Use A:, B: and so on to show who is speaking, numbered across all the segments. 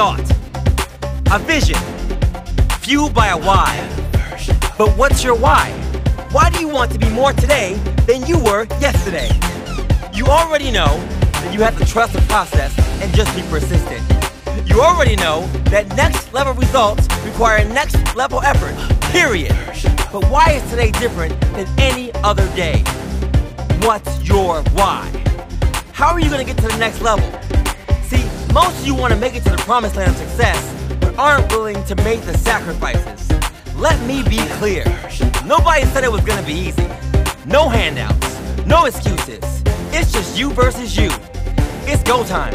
A: Thought, a vision, fueled by a why. But what's your why? Why do you want to be more today than you were yesterday? You already know that you have to trust the process and just be persistent. You already know that next level results require next level effort, period. But why is today different than any other day? What's your why? How are you going to get to the next level? Most of you want to make it to the promised land of success, but aren't willing to make the sacrifices. Let me be clear. Nobody said it was to be easy. No handouts, no excuses. It's just you versus you. It's go time.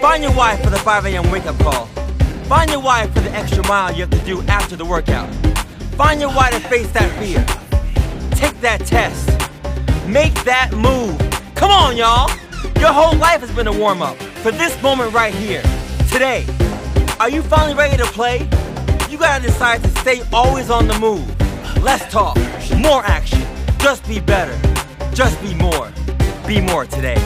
A: Find your why for the 5 a.m. wake up call. Find your why for the extra mile you have to do after the workout. Find your why to face that fear. Take that test. Make that move. Come on, y'all. Your whole life has been a warm up for this moment right here. Today. Are you finally ready to play? You gotta decide to stay always on the move. Less talk, more action. Just be better. Just be more. Be more today.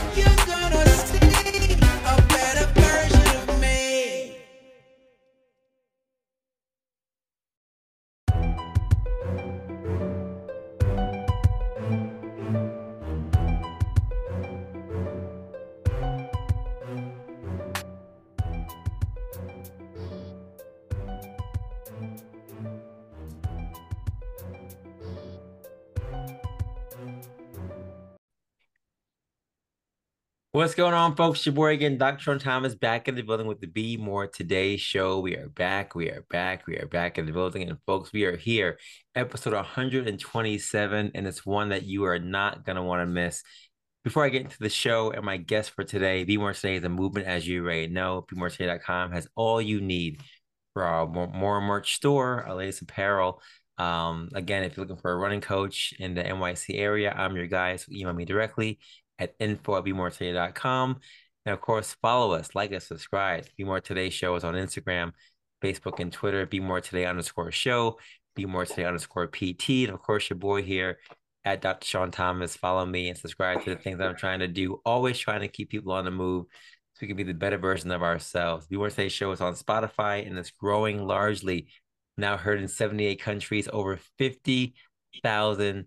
A: What's going on, folks? Your boy again, Dr. Thomas, back in the building with the Be More Today show. We are back, we are back, we are back in the building. And folks, we are here, episode 127, and it's one that you are not going to want to miss. Before I get into the show and my guest for today, Be More Today is a movement, as you already know. BeMoreToday.com has all you need for our more, more merch store, our latest apparel. Um, again, if you're looking for a running coach in the NYC area, I'm your guy. So email me directly at info at BeMoreToday.com. And of course, follow us, like us, subscribe. Be More Today Show is on Instagram, Facebook, and Twitter. Be More Today underscore show, Be More Today underscore PT. And of course, your boy here at Dr. Sean Thomas. Follow me and subscribe to the things I'm trying to do. Always trying to keep people on the move so we can be the better version of ourselves. Be More Today Show is on Spotify and it's growing largely. Now heard in 78 countries, over 50,000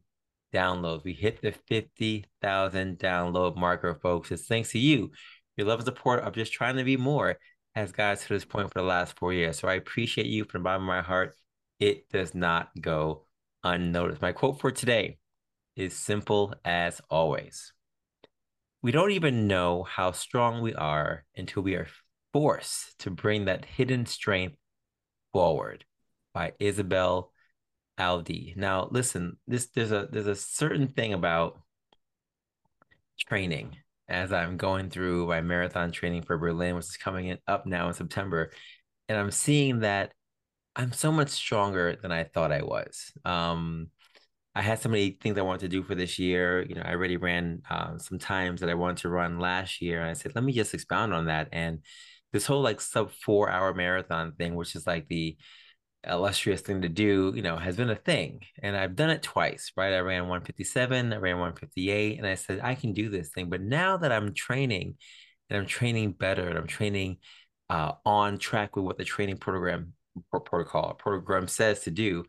A: downloads. We hit the 50,000 download marker, folks. It's thanks to you. Your love and support of just trying to be more has got us to this point for the last four years. So I appreciate you from the bottom of my heart. It does not go unnoticed. My quote for today is simple as always. We don't even know how strong we are until we are forced to bring that hidden strength forward by Isabel Aldi. Now, listen, this there's a there's a certain thing about training as I'm going through my marathon training for Berlin, which is coming in up now in September, and I'm seeing that I'm so much stronger than I thought I was. Um, I had so many things I wanted to do for this year. You know, I already ran um, some times that I wanted to run last year, and I said, let me just expound on that. And this whole like sub four hour marathon thing, which is like the illustrious thing to do, you know, has been a thing. And I've done it twice, right? I ran 157, I ran 158, and I said, I can do this thing. But now that I'm training and I'm training better and I'm training uh, on track with what the training program protocol program says to do,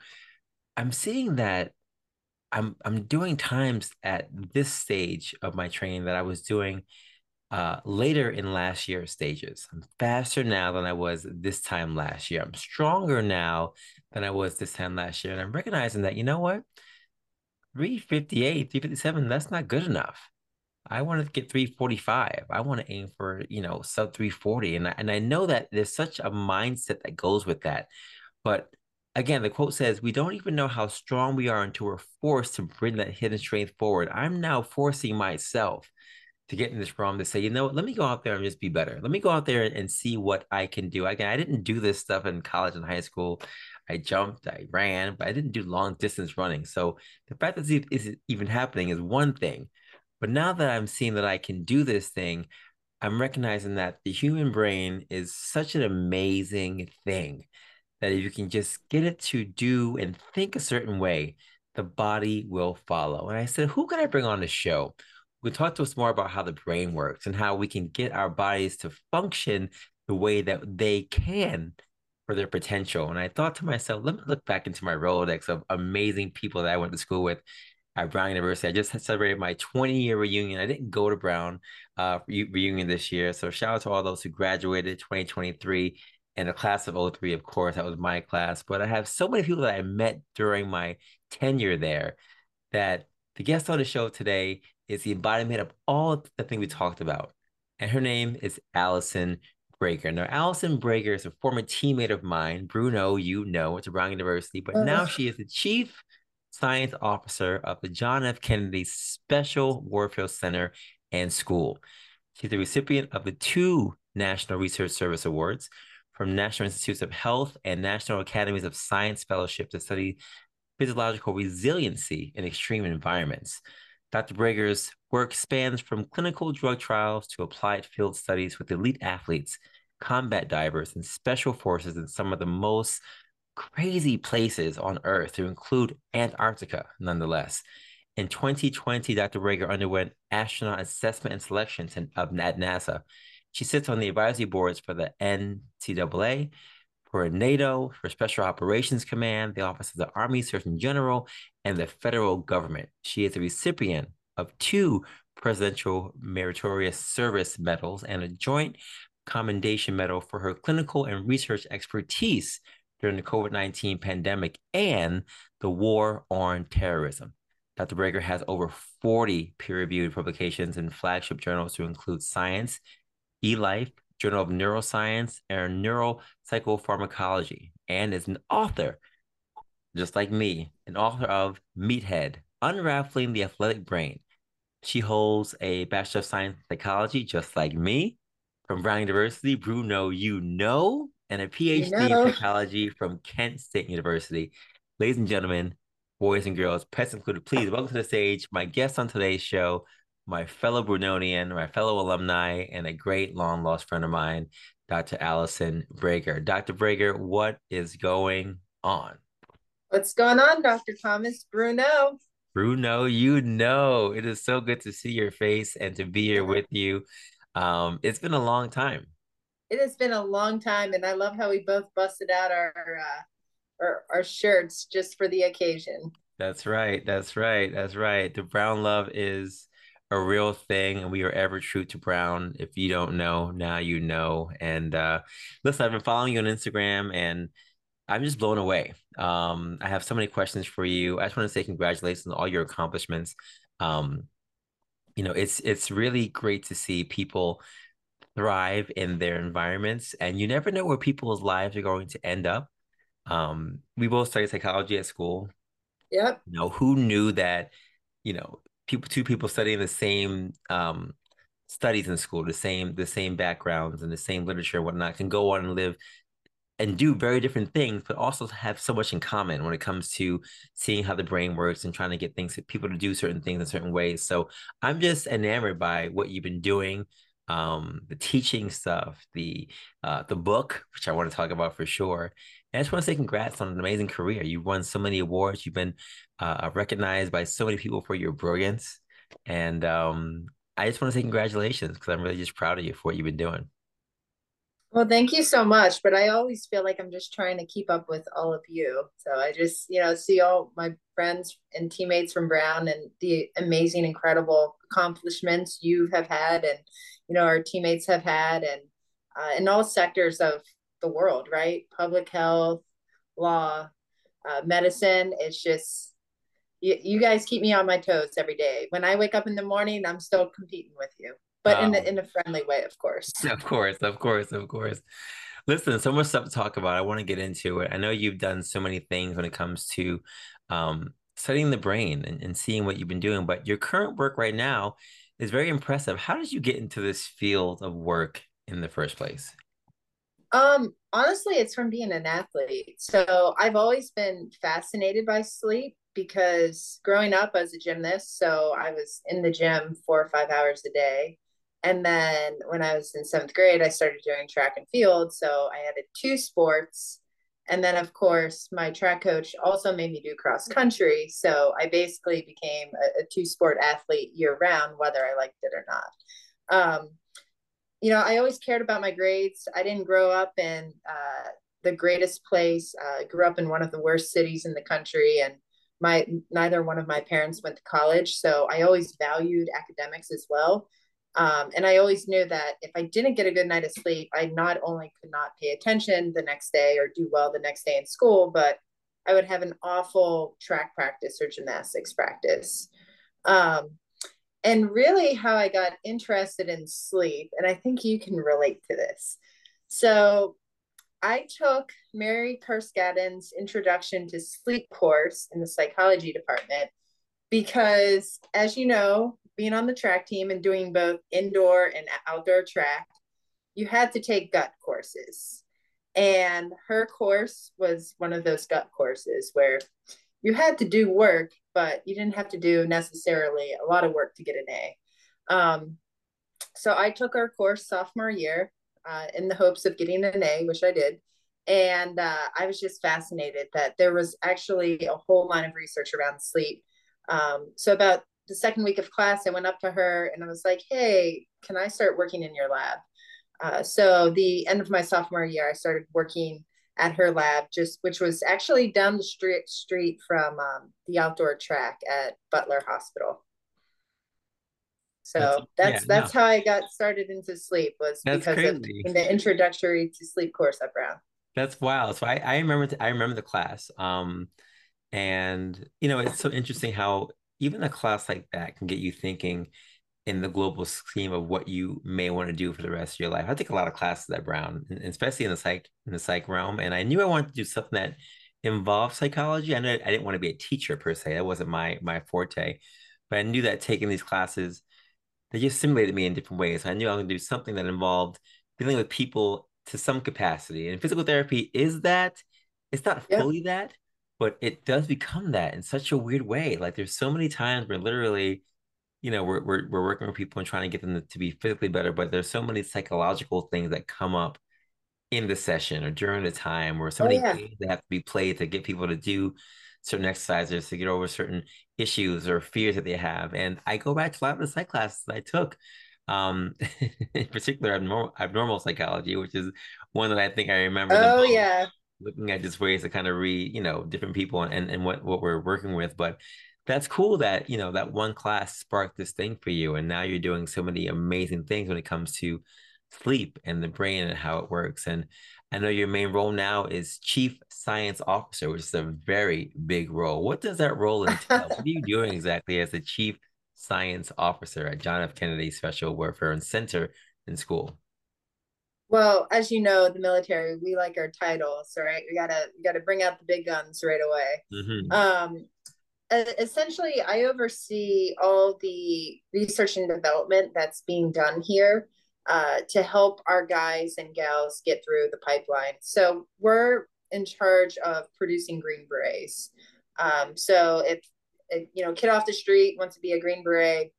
A: I'm seeing that I'm I'm doing times at this stage of my training that I was doing uh, later in last year's stages. I'm faster now than I was this time last year. I'm stronger now than I was this time last year. And I'm recognizing that, you know what? 358, 357, that's not good enough. I want to get 345. I want to aim for, you know, sub 340. And I, and I know that there's such a mindset that goes with that. But again, the quote says, We don't even know how strong we are until we're forced to bring that hidden strength forward. I'm now forcing myself to get in this realm to say, you know let me go out there and just be better. Let me go out there and, and see what I can do. Again, I didn't do this stuff in college and high school. I jumped, I ran, but I didn't do long distance running. So the fact that this is even happening is one thing. But now that I'm seeing that I can do this thing, I'm recognizing that the human brain is such an amazing thing that if you can just get it to do and think a certain way, the body will follow. And I said, who can I bring on the show? We talk to us more about how the brain works and how we can get our bodies to function the way that they can for their potential. And I thought to myself, let me look back into my Rolodex of amazing people that I went to school with at Brown University. I just celebrated my 20 year reunion. I didn't go to Brown uh, reunion this year. So shout out to all those who graduated 2023 and the class of 03, of course, that was my class. But I have so many people that I met during my tenure there that the guest on the show today is the embodiment of all the things we talked about. And her name is Allison Brager. Now, Allison Brager is a former teammate of mine. Bruno, you know, at Brown University, but now uh-huh. she is the chief science officer of the John F. Kennedy Special Warfare Center and School. She's the recipient of the two National Research Service Awards from National Institutes of Health and National Academies of Science Fellowship to study physiological resiliency in extreme environments. Dr. Brager's work spans from clinical drug trials to applied field studies with elite athletes, combat divers, and special forces in some of the most crazy places on Earth, to include Antarctica, nonetheless. In 2020, Dr. Brager underwent astronaut assessment and selection at NASA. She sits on the advisory boards for the NCAA, for NATO, for Special Operations Command, the Office of the Army Surgeon General, and the federal government. She is a recipient of two Presidential Meritorious Service Medals and a Joint Commendation Medal for her clinical and research expertise during the COVID 19 pandemic and the war on terrorism. Dr. Brager has over 40 peer reviewed publications in flagship journals to include Science, eLife, Journal of Neuroscience, and Neuropsychopharmacology, and is an author, just like me, an author of Meathead Unraveling the Athletic Brain. She holds a Bachelor of Science in Psychology, just like me, from Brown University. Bruno, you know, and a PhD you know. in psychology from Kent State University. Ladies and gentlemen, boys and girls, pets included, please welcome to the stage my guest on today's show, my fellow Brunonian, my fellow alumni, and a great long lost friend of mine, Dr. Allison Brager. Dr. Brager, what is going on?
B: What's going on, Dr. Thomas Bruno?
A: Bruno, you know, it is so good to see your face and to be here with you. Um, it's been a long time.
B: It has been a long time, and I love how we both busted out our uh, our, our shirts just for the occasion.
A: That's right. That's right. That's right. The brown love is a real thing and we are ever true to brown if you don't know now you know and uh listen i've been following you on instagram and i'm just blown away. Um i have so many questions for you. I just want to say congratulations on all your accomplishments. Um you know it's it's really great to see people thrive in their environments and you never know where people's lives are going to end up. Um we both studied psychology at school.
B: Yep.
A: You know who knew that you know people two people studying the same um, studies in school, the same the same backgrounds and the same literature and whatnot, can go on and live and do very different things, but also have so much in common when it comes to seeing how the brain works and trying to get things people to do certain things in certain ways. So I'm just enamored by what you've been doing um, the teaching stuff, the uh, the book, which I want to talk about for sure. And I just want to say congrats on an amazing career. You've won so many awards. You've been uh, recognized by so many people for your brilliance. And um, I just want to say congratulations because I'm really just proud of you for what you've been doing.
B: Well, thank you so much. But I always feel like I'm just trying to keep up with all of you. So I just, you know, see all my friends and teammates from Brown and the amazing, incredible accomplishments you have had and, you know, our teammates have had and uh, in all sectors of the world, right? Public health, law, uh, medicine. It's just, you, you guys keep me on my toes every day. When I wake up in the morning, I'm still competing with you, but in, a, in a friendly way, of course.
A: Of course, of course, of course. Listen, so much stuff to talk about. I want to get into it. I know you've done so many things when it comes to um, studying the brain and, and seeing what you've been doing, but your current work right now is very impressive. How did you get into this field of work in the first place?
B: Um, honestly, it's from being an athlete. So I've always been fascinated by sleep because growing up as a gymnast, so I was in the gym four or five hours a day. And then when I was in seventh grade, I started doing track and field. So I added two sports. And then, of course, my track coach also made me do cross country. So I basically became a, a two sport athlete year round, whether I liked it or not. Um, you know, I always cared about my grades. I didn't grow up in uh, the greatest place. Uh, I grew up in one of the worst cities in the country, and my neither one of my parents went to college. So I always valued academics as well. Um, and I always knew that if I didn't get a good night of sleep, I not only could not pay attention the next day or do well the next day in school, but I would have an awful track practice or gymnastics practice. Um, and really how I got interested in sleep. And I think you can relate to this. So I took Mary Carskadon's Introduction to Sleep course in the psychology department because, as you know, being on the track team and doing both indoor and outdoor track, you had to take gut courses. And her course was one of those gut courses where you had to do work, but you didn't have to do necessarily a lot of work to get an A. Um, so I took our course sophomore year uh, in the hopes of getting an A, which I did. And uh, I was just fascinated that there was actually a whole line of research around sleep. Um, so about the second week of class, I went up to her and I was like, "Hey, can I start working in your lab?" Uh, so the end of my sophomore year, I started working at her lab, just which was actually down the street street from um, the outdoor track at Butler Hospital. So that's that's, yeah, that's no. how I got started into sleep was that's because crazy. of the introductory to sleep course at Brown.
A: That's wild. So I, I remember I remember the class. Um and you know it's so interesting how even a class like that can get you thinking in the global scheme of what you may want to do for the rest of your life. I take a lot of classes at Brown, especially in the psych in the psych realm, and I knew I wanted to do something that involved psychology. I know I didn't want to be a teacher per se; that wasn't my my forte. But I knew that taking these classes, they just stimulated me in different ways. I knew I was going to do something that involved dealing with people to some capacity, and physical therapy is that. It's not yeah. fully that, but it does become that in such a weird way. Like there's so many times where literally you know we're, we're we're working with people and trying to get them to be physically better but there's so many psychological things that come up in the session or during the time or so oh, many yeah. games that have to be played to get people to do certain exercises to get over certain issues or fears that they have and i go back to a lot of the psych classes i took um in particular abnormal, abnormal psychology which is one that i think i remember
B: oh yeah
A: looking at just ways to kind of read you know different people and and what what we're working with but that's cool that you know that one class sparked this thing for you and now you're doing so many amazing things when it comes to sleep and the brain and how it works and i know your main role now is chief science officer which is a very big role. What does that role entail? What are you doing exactly as the chief science officer at john f. Kennedy special warfare and center in school?
B: Well as you know the military we like our titles right? We gotta we gotta bring out the big guns right away. Mm-hmm. um essentially i oversee all the research and development that's being done here uh, to help our guys and gals get through the pipeline so we're in charge of producing green berets um, so if, if, you know kid off the street wants to be a green beret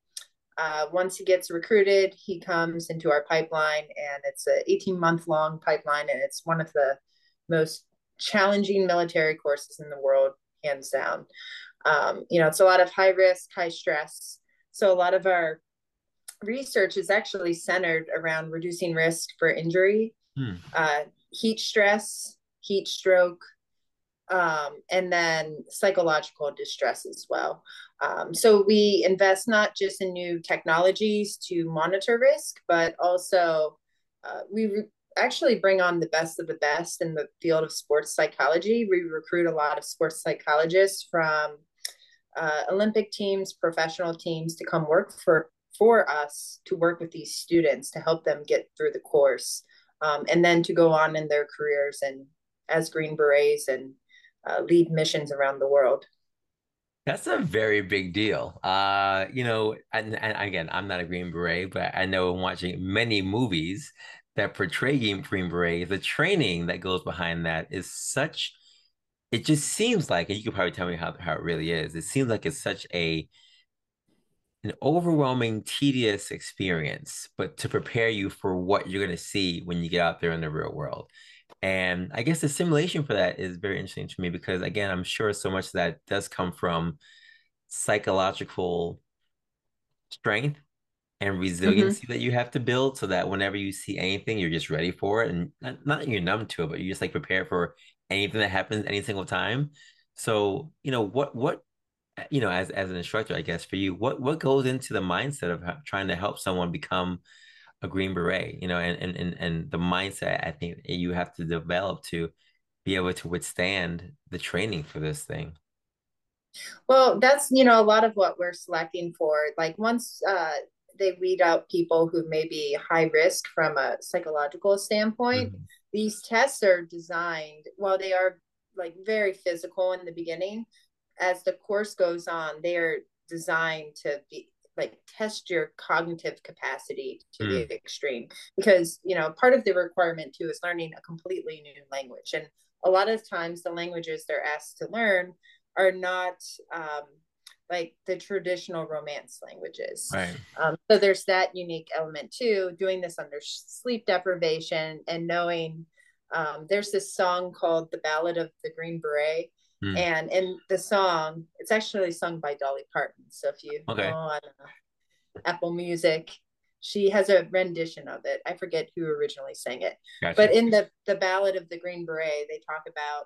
B: Uh, once he gets recruited, he comes into our pipeline, and it's a 18 month long pipeline, and it's one of the most challenging military courses in the world, hands down. Um, you know, it's a lot of high risk, high stress. So a lot of our research is actually centered around reducing risk for injury, hmm. uh, heat stress, heat stroke, um, and then psychological distress as well. Um, so we invest not just in new technologies to monitor risk, but also uh, we re- actually bring on the best of the best in the field of sports psychology. We recruit a lot of sports psychologists from uh, Olympic teams, professional teams to come work for for us to work with these students to help them get through the course, um, and then to go on in their careers and as Green Berets and uh, lead missions around the world.
A: That's a very big deal. Uh, you know, and, and again, I'm not a Green Beret, but I know I'm watching many movies that portray Green Beret. The training that goes behind that is such. It just seems like, and you could probably tell me how, how it really is. It seems like it's such a an overwhelming, tedious experience, but to prepare you for what you're going to see when you get out there in the real world. And I guess the simulation for that is very interesting to me because, again, I'm sure so much of that does come from psychological strength and mm-hmm. resiliency mm-hmm. that you have to build so that whenever you see anything, you're just ready for it. And not, not you're numb to it, but you're just like prepare for anything that happens any single time. So, you know, what, what, you know, as, as an instructor, I guess for you, what, what goes into the mindset of trying to help someone become a green beret you know and and and, and the mindset i think you have to develop to be able to withstand the training for this thing
B: well that's you know a lot of what we're selecting for like once uh they weed out people who may be high risk from a psychological standpoint mm-hmm. these tests are designed while they are like very physical in the beginning as the course goes on they are designed to be like test your cognitive capacity to mm. the extreme because you know part of the requirement too is learning a completely new language and a lot of times the languages they're asked to learn are not um, like the traditional romance languages
A: right
B: um, so there's that unique element too doing this under sleep deprivation and knowing um, there's this song called the ballad of the green beret Mm. And in the song, it's actually sung by Dolly Parton. So if you okay. go on uh, Apple Music, she has a rendition of it. I forget who originally sang it. Gotcha. But in the the Ballad of the Green Beret, they talk about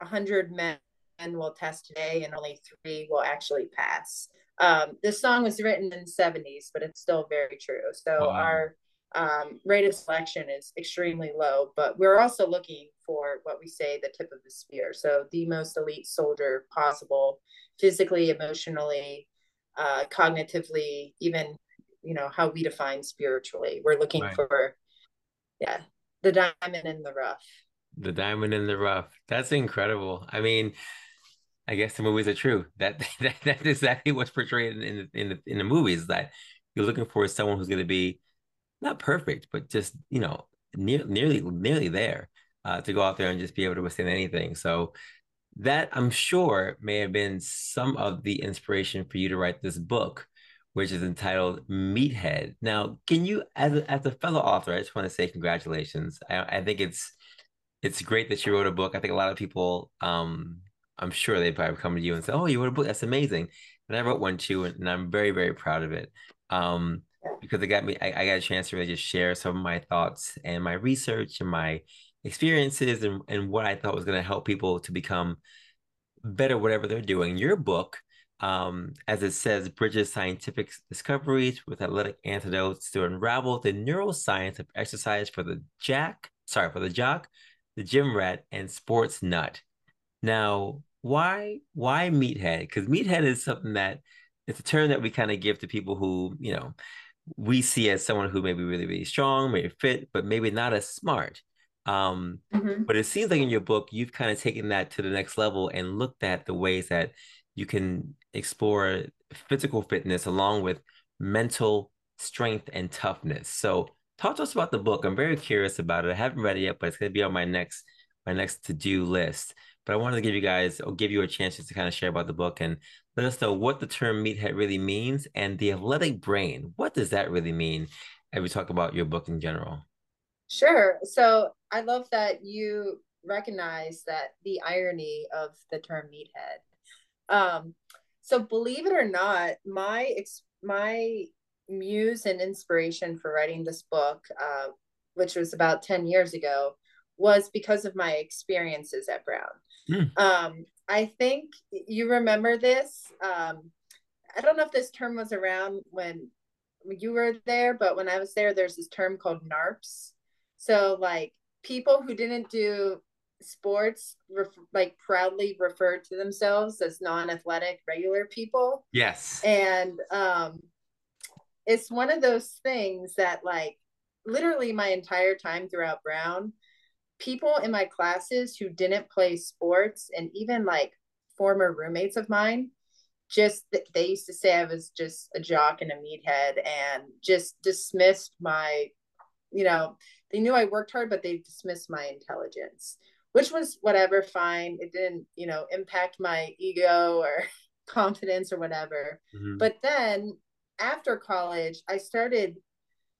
B: a hundred men will test today, and only three will actually pass. Um, this song was written in the 70s, but it's still very true. So wow. our um, rate of selection is extremely low, but we're also looking for what we say the tip of the spear. So the most elite soldier possible, physically, emotionally, uh, cognitively, even you know how we define spiritually. We're looking right. for, yeah, the diamond in the rough.
A: The diamond in the rough. That's incredible. I mean, I guess the movies are true. That, that that's exactly what's portrayed in in in the, in the movies. That you're looking for someone who's going to be not perfect, but just you know near, nearly nearly there uh, to go out there and just be able to withstand anything. So that I'm sure may have been some of the inspiration for you to write this book, which is entitled Meathead. Now, can you, as a, as a fellow author, I just want to say congratulations. I, I think it's it's great that you wrote a book. I think a lot of people, um, I'm sure they probably come to you and say, "Oh, you wrote a book. That's amazing." And I wrote one too, and, I'm very very proud of it. Um, because it got me I, I, got a chance to really just share some of my thoughts and my research and my experiences and, and what I thought was going to help people to become better whatever they're doing. Your book, um, as it says, bridges scientific discoveries with athletic antidotes to unravel the neuroscience of exercise for the jack, sorry, for the jock, the gym rat, and sports nut. Now, why why meathead? Because meathead is something that it's a term that we kind of give to people who, you know, we see as someone who may be really, really strong, maybe fit, but maybe not as smart. Um, mm-hmm. But it seems like in your book, you've kind of taken that to the next level and looked at the ways that you can explore physical fitness along with mental strength and toughness. So, talk to us about the book. I'm very curious about it. I haven't read it yet, but it's going to be on my next my next to-do list. But I wanted to give you guys or give you a chance just to kind of share about the book and let us know what the term meathead really means and the athletic brain. What does that really mean? As we talk about your book in general.
B: Sure. So I love that you recognize that the irony of the term meathead. Um, so believe it or not, my my muse and inspiration for writing this book, uh, which was about ten years ago, was because of my experiences at Brown. Mm. Um, I think you remember this. Um, I don't know if this term was around when you were there, but when I was there, there's this term called NARPs. So like people who didn't do sports ref- like proudly referred to themselves as non-athletic regular people.
A: Yes.
B: And um it's one of those things that like literally my entire time throughout Brown, people in my classes who didn't play sports and even like former roommates of mine just they used to say I was just a jock and a meathead and just dismissed my you know they knew I worked hard but they dismissed my intelligence which was whatever fine it didn't you know impact my ego or confidence or whatever mm-hmm. but then after college I started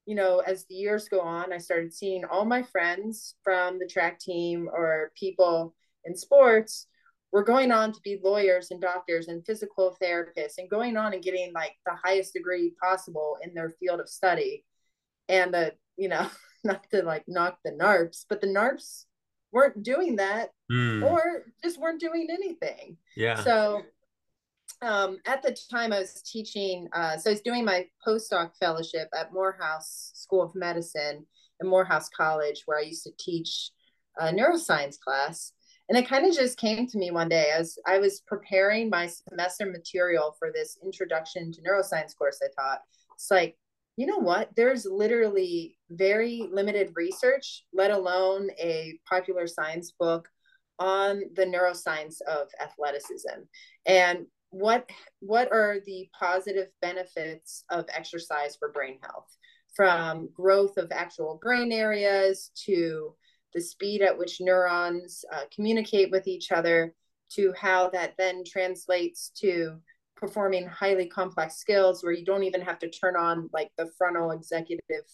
B: you know, as the years go on, I started seeing all my friends from the track team or people in sports were going on to be lawyers and doctors and physical therapists and going on and getting like the highest degree possible in their field of study. And the, you know, not to like knock the NARPs, but the NARPs weren't doing that mm. or just weren't doing anything.
A: Yeah.
B: So um, at the time I was teaching, uh, so I was doing my postdoc fellowship at Morehouse School of Medicine and Morehouse College, where I used to teach a neuroscience class. And it kind of just came to me one day as I was preparing my semester material for this introduction to neuroscience course I taught. It's like, you know what? There's literally very limited research, let alone a popular science book on the neuroscience of athleticism. And what what are the positive benefits of exercise for brain health from growth of actual brain areas to the speed at which neurons uh, communicate with each other to how that then translates to performing highly complex skills where you don't even have to turn on like the frontal executive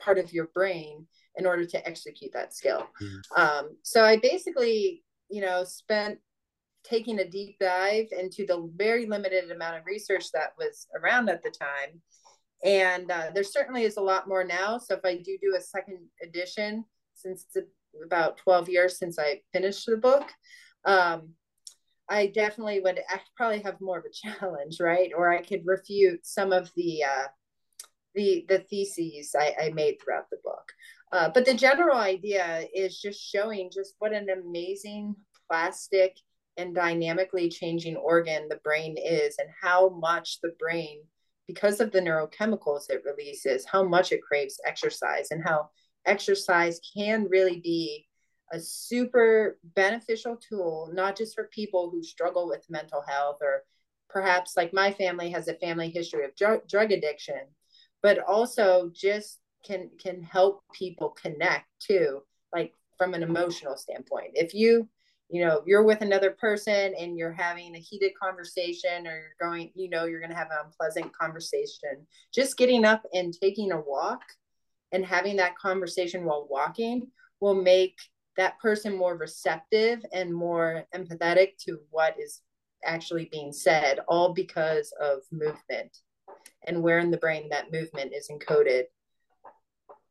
B: part of your brain in order to execute that skill mm. um, so i basically you know spent taking a deep dive into the very limited amount of research that was around at the time. And uh, there certainly is a lot more now. So if I do do a second edition, since it's about 12 years since I finished the book, um, I definitely would I probably have more of a challenge, right? Or I could refute some of the uh, the the theses I, I made throughout the book. Uh, but the general idea is just showing just what an amazing plastic and dynamically changing organ the brain is and how much the brain because of the neurochemicals it releases how much it craves exercise and how exercise can really be a super beneficial tool not just for people who struggle with mental health or perhaps like my family has a family history of drug, drug addiction but also just can can help people connect too like from an emotional standpoint. If you you know you're with another person and you're having a heated conversation or you're going you know you're going to have an unpleasant conversation just getting up and taking a walk and having that conversation while walking will make that person more receptive and more empathetic to what is actually being said all because of movement and where in the brain that movement is encoded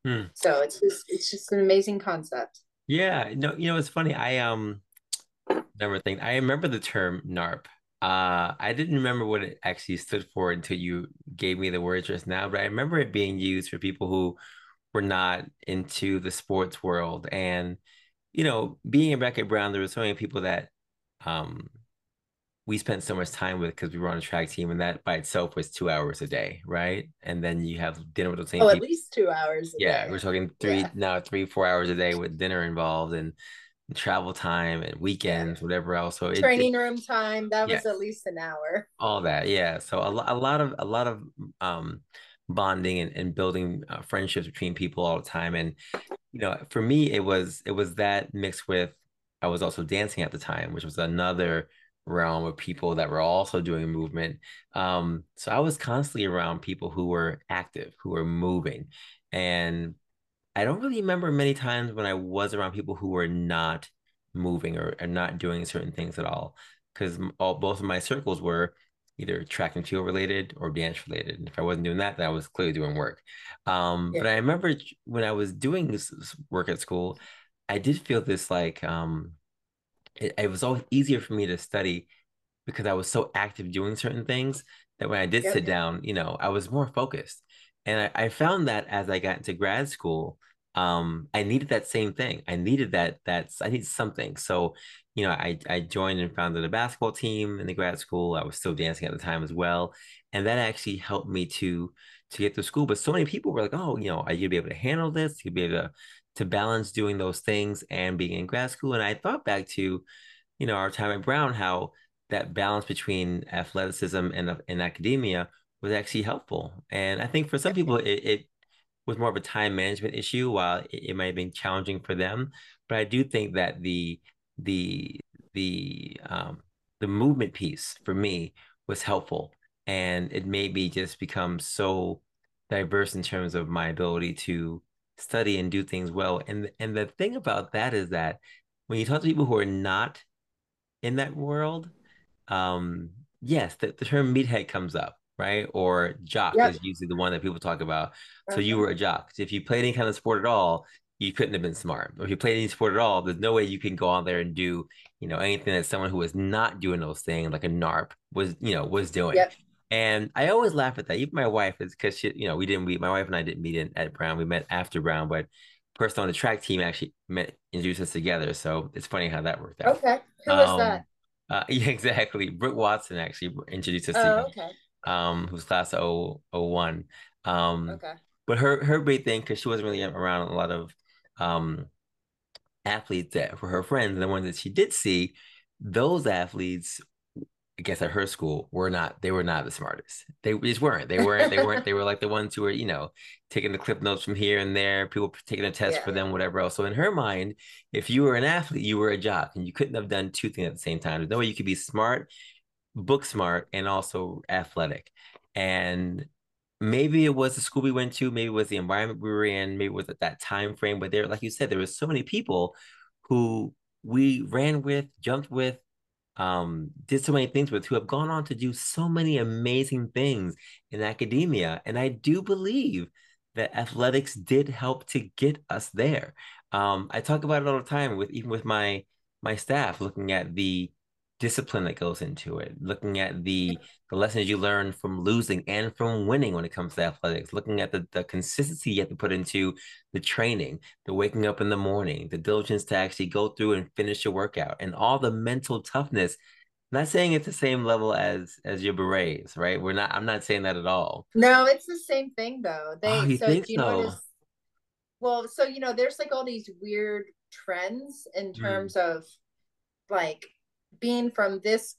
B: hmm. so it's just it's just an amazing concept
A: yeah no you know it's funny i um Remember thing. I remember the term NARP. Uh, I didn't remember what it actually stood for until you gave me the word just now, but I remember it being used for people who were not into the sports world. And, you know, being in Beckett Brown, there were so many people that um, we spent so much time with because we were on a track team, and that by itself was two hours a day, right? And then you have dinner with the same.
B: Oh,
A: people.
B: at least two hours.
A: yeah,
B: day.
A: we're talking three yeah. now, three four hours a day with dinner involved, and travel time and weekends, whatever else. So
B: training it, room time that was at least an hour.
A: All that, yeah. So a, a lot of a lot of um, bonding and, and building uh, friendships between people all the time. And you know, for me, it was it was that mixed with I was also dancing at the time, which was another realm of people that were also doing movement. Um, so I was constantly around people who were active, who were moving. And I don't really remember many times when I was around people who were not moving or, or not doing certain things at all. Because all both of my circles were either track and field related or dance related. And if I wasn't doing that, then I was clearly doing work. Um, yeah. But I remember when I was doing this work at school, I did feel this like um, it, it was always easier for me to study because I was so active doing certain things that when I did sit down, you know, I was more focused. And I, I found that as I got into grad school, um, I needed that same thing. I needed that. That's I need something. So, you know, I I joined and founded a basketball team in the grad school. I was still dancing at the time as well, and that actually helped me to to get through school. But so many people were like, "Oh, you know, are you gonna be able to handle this? You'd be able to to balance doing those things and being in grad school." And I thought back to, you know, our time at Brown, how that balance between athleticism and and academia was actually helpful. And I think for some people, it, it was more of a time management issue while it, it might have been challenging for them. But i do think that the the the um the movement piece for me was helpful. And it made me just become so diverse in terms of my ability to study and do things well. And and the thing about that is that when you talk to people who are not in that world um yes the, the term meathead comes up right? Or jock yep. is usually the one that people talk about. So you were a jock. If you played any kind of sport at all, you couldn't have been smart. If you played any sport at all, there's no way you can go out there and do, you know, anything that someone who was not doing those things, like a NARP, was, you know, was doing. Yep. And I always laugh at that. Even my wife is because she, you know, we didn't meet. My wife and I didn't meet in, at Brown. We met after Brown, but person on the track team actually met introduced us together. So it's funny how that worked out.
B: Okay, who um, was that?
A: Uh, yeah, exactly. Britt Watson actually introduced us. Oh, okay um, who's class of 01. Um, okay. But her her big thing, because she wasn't really around a lot of um, athletes that were her friends, and the ones that she did see, those athletes I guess at her school were not they were not the smartest. They just weren't. They weren't. They weren't. they were like the ones who were you know taking the clip notes from here and there. People taking a test yeah. for them, whatever else. So in her mind, if you were an athlete, you were a jock, and you couldn't have done two things at the same time. There's no way you could be smart book smart and also athletic. And maybe it was the school we went to, maybe it was the environment we were in, maybe it was at that time frame. But there, like you said, there was so many people who we ran with, jumped with, um, did so many things with, who have gone on to do so many amazing things in academia. And I do believe that athletics did help to get us there. Um, I talk about it all the time with even with my my staff, looking at the discipline that goes into it looking at the the lessons you learn from losing and from winning when it comes to athletics looking at the, the consistency you have to put into the training the waking up in the morning the diligence to actually go through and finish your workout and all the mental toughness I'm not saying it's the same level as as your berets right we're not i'm not saying that at all
B: no it's the same thing though they
A: oh, you so think you so?
B: notice well so you know there's like all these weird trends in hmm. terms mm. of like being from this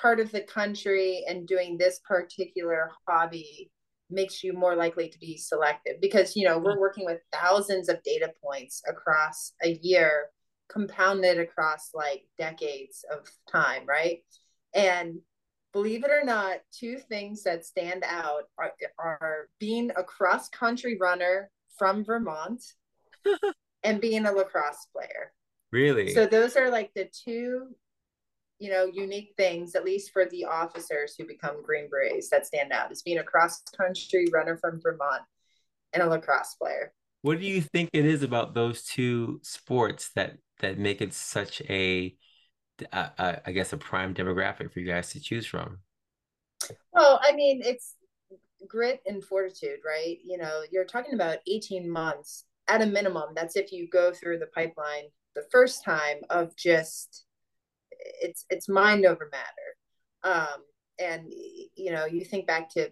B: part of the country and doing this particular hobby makes you more likely to be selective because you know we're mm. working with thousands of data points across a year compounded across like decades of time right? And believe it or not two things that stand out are, are being a cross country runner from vermont and being a lacrosse player.
A: Really?
B: So those are like the two you know, unique things, at least for the officers who become Green Berets that stand out, is being a cross country runner from Vermont and a lacrosse player.
A: What do you think it is about those two sports that that make it such a, a, a I guess, a prime demographic for you guys to choose from?
B: Well, I mean, it's grit and fortitude, right? You know, you're talking about 18 months at a minimum. That's if you go through the pipeline the first time of just it's it's mind over matter um and you know you think back to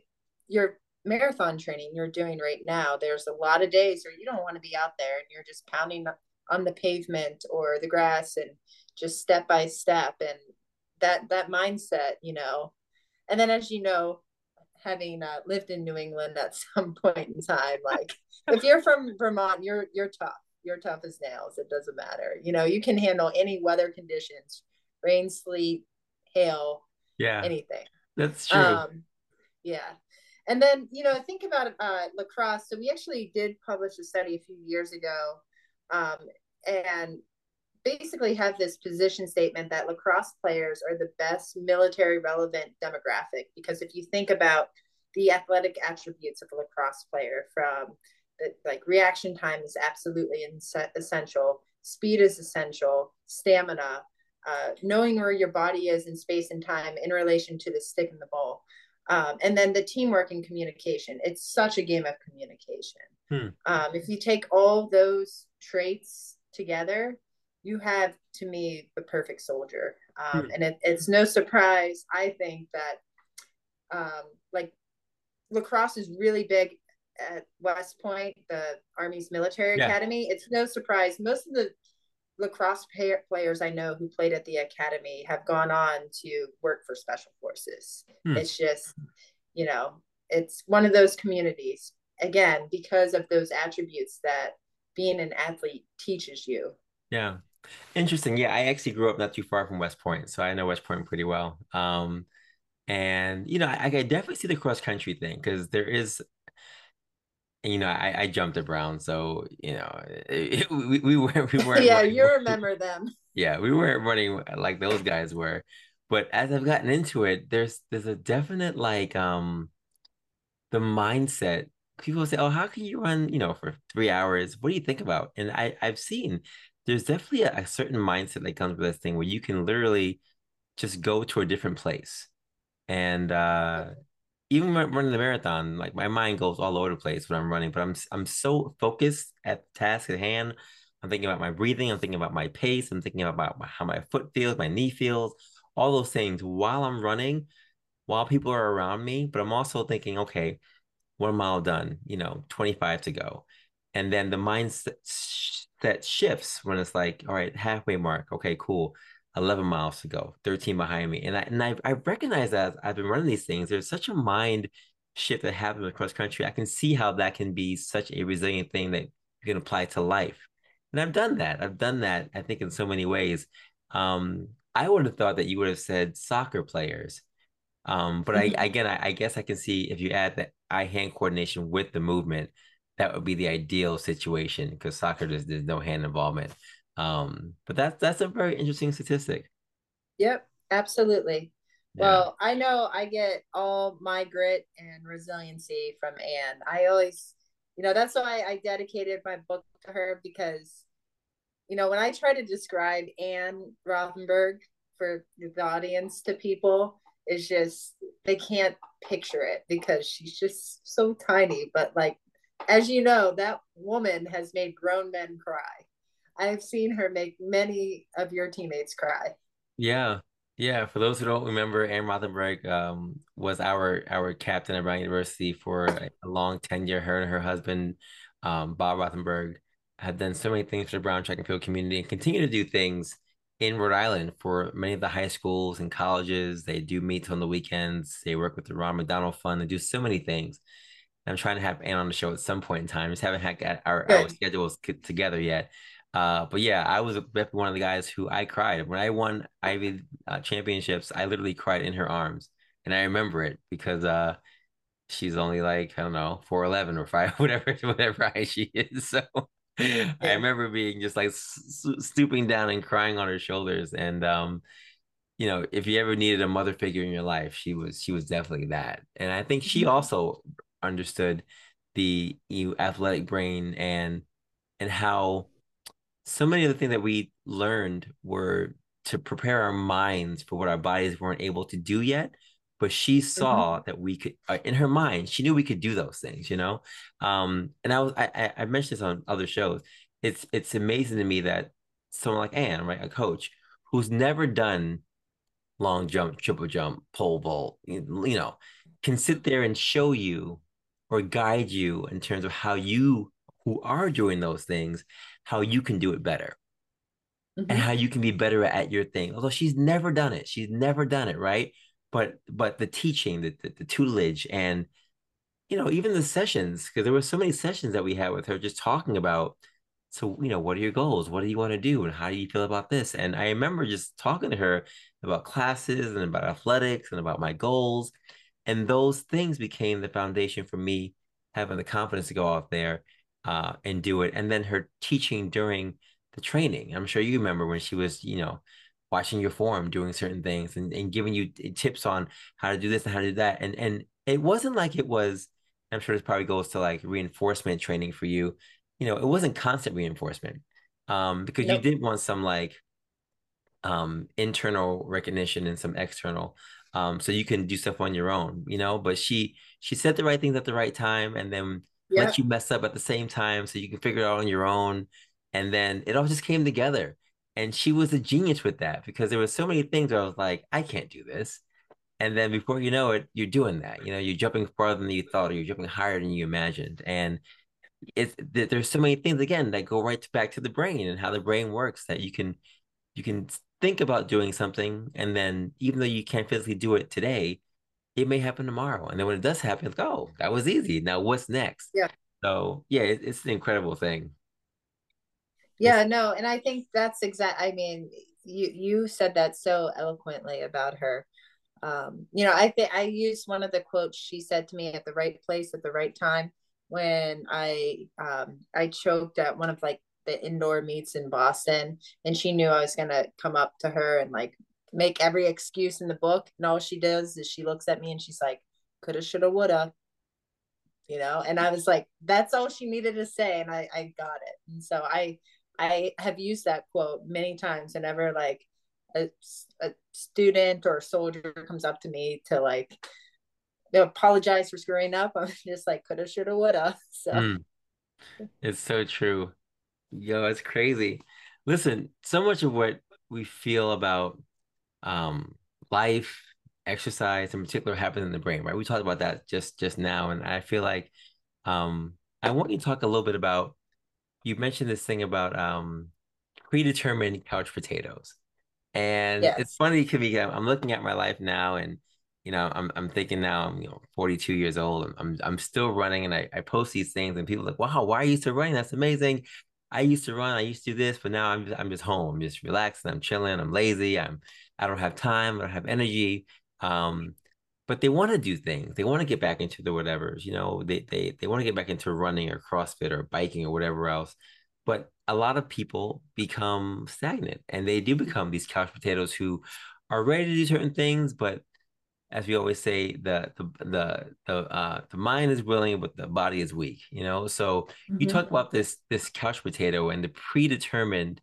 B: your marathon training you're doing right now there's a lot of days where you don't want to be out there and you're just pounding on the pavement or the grass and just step by step and that that mindset you know and then as you know having uh, lived in new england at some point in time like if you're from vermont you're you're tough you're tough as nails. It doesn't matter. You know, you can handle any weather conditions, rain, sleet, hail,
A: yeah,
B: anything.
A: That's true. Um,
B: yeah. And then, you know, think about uh, lacrosse. So we actually did publish a study a few years ago um, and basically have this position statement that lacrosse players are the best military relevant demographic. Because if you think about the athletic attributes of a lacrosse player from the, like reaction time is absolutely essential, speed is essential, stamina, uh, knowing where your body is in space and time in relation to the stick and the ball. Um, and then the teamwork and communication. It's such a game of communication. Hmm. Um, if you take all those traits together, you have, to me, the perfect soldier. Um, hmm. And it, it's no surprise, I think, that um, like lacrosse is really big at West Point, the Army's military yeah. academy. It's no surprise. Most of the lacrosse players I know who played at the academy have gone on to work for special forces. Hmm. It's just, you know, it's one of those communities again because of those attributes that being an athlete teaches you.
A: Yeah. Interesting. Yeah, I actually grew up not too far from West Point, so I know West Point pretty well. Um, and you know, I, I definitely see the cross country thing because there is you know, I, I jumped at Brown, so you know, it, we, we weren't. we
B: weren't yeah, you remember them.
A: Yeah, we weren't running like those guys were, but as I've gotten into it, there's there's a definite like um, the mindset. People say, "Oh, how can you run? You know, for three hours? What do you think about?" And I I've seen there's definitely a, a certain mindset that comes with this thing where you can literally just go to a different place and uh even when I'm running the marathon, like my mind goes all over the place when I'm running, but I'm I'm so focused at the task at hand. I'm thinking about my breathing. I'm thinking about my pace. I'm thinking about my, how my foot feels, my knee feels, all those things while I'm running, while people are around me. But I'm also thinking, okay, one mile done, you know, 25 to go. And then the mindset that shifts when it's like, all right, halfway mark. Okay, cool. 11 miles to go, 13 behind me. And I and I I recognize that I've been running these things. There's such a mind shift that happens across country. I can see how that can be such a resilient thing that you can apply to life. And I've done that. I've done that, I think, in so many ways. Um, I would have thought that you would have said soccer players. Um, but mm-hmm. I again I, I guess I can see if you add the eye hand coordination with the movement, that would be the ideal situation because soccer just there's no hand involvement. Um, but that's that's a very interesting statistic.
B: Yep, absolutely. Yeah. Well, I know I get all my grit and resiliency from Anne. I always, you know, that's why I dedicated my book to her because, you know, when I try to describe Anne Rothenberg for the audience to people, it's just they can't picture it because she's just so tiny. But like, as you know, that woman has made grown men cry. I've seen her make many of your teammates cry.
A: Yeah. Yeah, for those who don't remember, Anne Rothenberg um, was our our captain at Brown University for a, long tenure. Her and her husband, um, Bob Rothenberg, had done so many things for the Brown track and field community and continue to do things in Rhode Island for many of the high schools and colleges. They do meets on the weekends. They work with the Ron McDonald Fund. They do so many things. I'm trying to have Anne on the show at some point in time. Just haven't had our, our schedules together yet. Uh, but yeah, I was definitely one of the guys who I cried when I won Ivy uh, championships. I literally cried in her arms, and I remember it because uh, she's only like I don't know four eleven or five whatever whatever height she is. So yeah. I remember being just like stooping down and crying on her shoulders. And um, you know, if you ever needed a mother figure in your life, she was she was definitely that. And I think she mm-hmm. also understood the you athletic brain and and how so many of the things that we learned were to prepare our minds for what our bodies weren't able to do yet but she saw mm-hmm. that we could uh, in her mind she knew we could do those things you know um and i was i i mentioned this on other shows it's it's amazing to me that someone like anne right a coach who's never done long jump triple jump pole vault you know can sit there and show you or guide you in terms of how you who are doing those things how you can do it better mm-hmm. and how you can be better at your thing. Although she's never done it, she's never done it, right? But but the teaching, the the, the tutelage, and you know even the sessions because there were so many sessions that we had with her just talking about so you know what are your goals what do you want to do and how do you feel about this and i remember just talking to her about classes and about athletics and about my goals and those things became the foundation for me having the confidence to go out there uh, and do it and then her teaching during the training i'm sure you remember when she was you know watching your form doing certain things and, and giving you tips on how to do this and how to do that and and it wasn't like it was i'm sure this probably goes to like reinforcement training for you you know, it wasn't constant reinforcement um, because nope. you did want some like um, internal recognition and some external. Um, so you can do stuff on your own, you know. But she she said the right things at the right time, and then yeah. let you mess up at the same time, so you can figure it out on your own. And then it all just came together. And she was a genius with that because there were so many things where I was like, I can't do this. And then before you know it, you're doing that. You know, you're jumping farther than you thought, or you're jumping higher than you imagined. And it's there's so many things again that go right back to the brain and how the brain works that you can you can think about doing something and then even though you can't physically do it today it may happen tomorrow and then when it does happen it's like oh that was easy. Now what's next?
B: Yeah.
A: So yeah it, it's an incredible thing.
B: Yeah it's, no and i think that's exact i mean you you said that so eloquently about her. Um you know i think i used one of the quotes she said to me at the right place at the right time when I um, I choked at one of like the indoor meets in Boston, and she knew I was gonna come up to her and like make every excuse in the book, and all she does is she looks at me and she's like, "Coulda, shoulda, woulda," you know. And I was like, that's all she needed to say, and I I got it. And so I I have used that quote many times whenever like a, a student or a soldier comes up to me to like apologize for screwing up. I'm just like coulda, shoulda, woulda. So mm.
A: it's so true. Yo, it's crazy. Listen, so much of what we feel about um life, exercise in particular happens in the brain, right? We talked about that just just now, and I feel like um I want you to talk a little bit about you mentioned this thing about um predetermined couch potatoes. And yes. it's funny because I'm looking at my life now and you know, I'm I'm thinking now I'm you know 42 years old. I'm I'm still running, and I, I post these things, and people are like, wow, why are you still running? That's amazing. I used to run, I used to do this, but now I'm just, I'm just home. I'm just relaxing. I'm chilling. I'm lazy. I'm I don't have time. I don't have energy. Um, but they want to do things. They want to get back into the whatever's. You know, they they they want to get back into running or CrossFit or biking or whatever else. But a lot of people become stagnant, and they do become these couch potatoes who are ready to do certain things, but as we always say, the the the the uh, the mind is willing, but the body is weak. You know, so mm-hmm. you talk about this this couch potato and the predetermined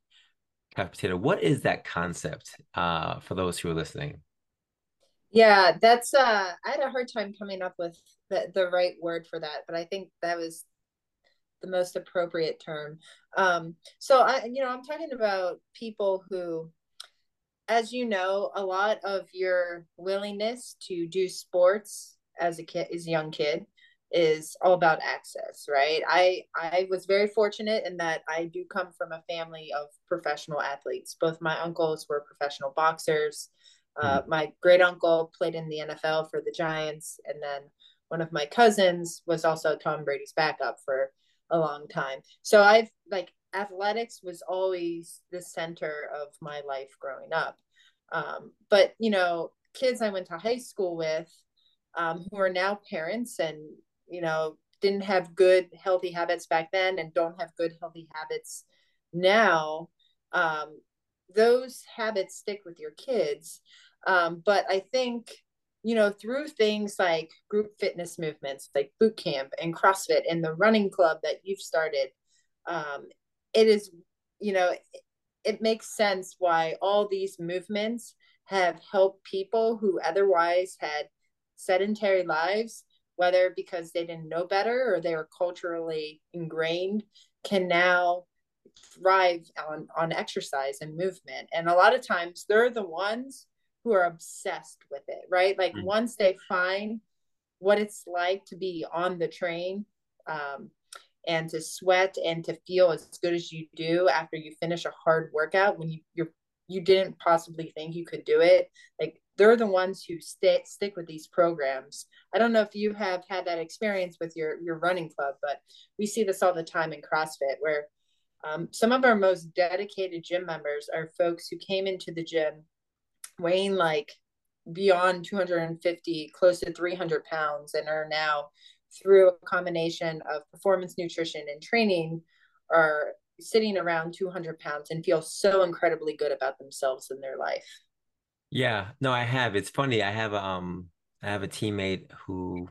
A: couch potato. What is that concept uh, for those who are listening?
B: Yeah, that's uh, I had a hard time coming up with the the right word for that, but I think that was the most appropriate term. Um, so I, you know, I'm talking about people who as you know, a lot of your willingness to do sports as a kid, as a young kid, is all about access, right? I I was very fortunate in that I do come from a family of professional athletes. Both my uncles were professional boxers. Uh, mm-hmm. My great uncle played in the NFL for the Giants, and then one of my cousins was also Tom Brady's backup for a long time. So I've like athletics was always the center of my life growing up. Um, but, you know, kids I went to high school with um, who are now parents and, you know, didn't have good, healthy habits back then and don't have good, healthy habits now, um, those habits stick with your kids. Um, but I think, you know, through things like group fitness movements, like boot camp and CrossFit and the running club that you've started, um, it is you know it, it makes sense why all these movements have helped people who otherwise had sedentary lives whether because they didn't know better or they were culturally ingrained can now thrive on on exercise and movement and a lot of times they're the ones who are obsessed with it right like mm-hmm. once they find what it's like to be on the train um, and to sweat and to feel as good as you do after you finish a hard workout when you you're you didn't possibly think you could do it. Like they're the ones who stay, stick with these programs. I don't know if you have had that experience with your your running club but we see this all the time in crossfit where Um, some of our most dedicated gym members are folks who came into the gym weighing like beyond 250, close to 300 pounds, and are now through a combination of performance nutrition and training are sitting around 200 pounds and feel so incredibly good about themselves in their life.
A: Yeah, no, I have. It's funny. I have um I have a teammate who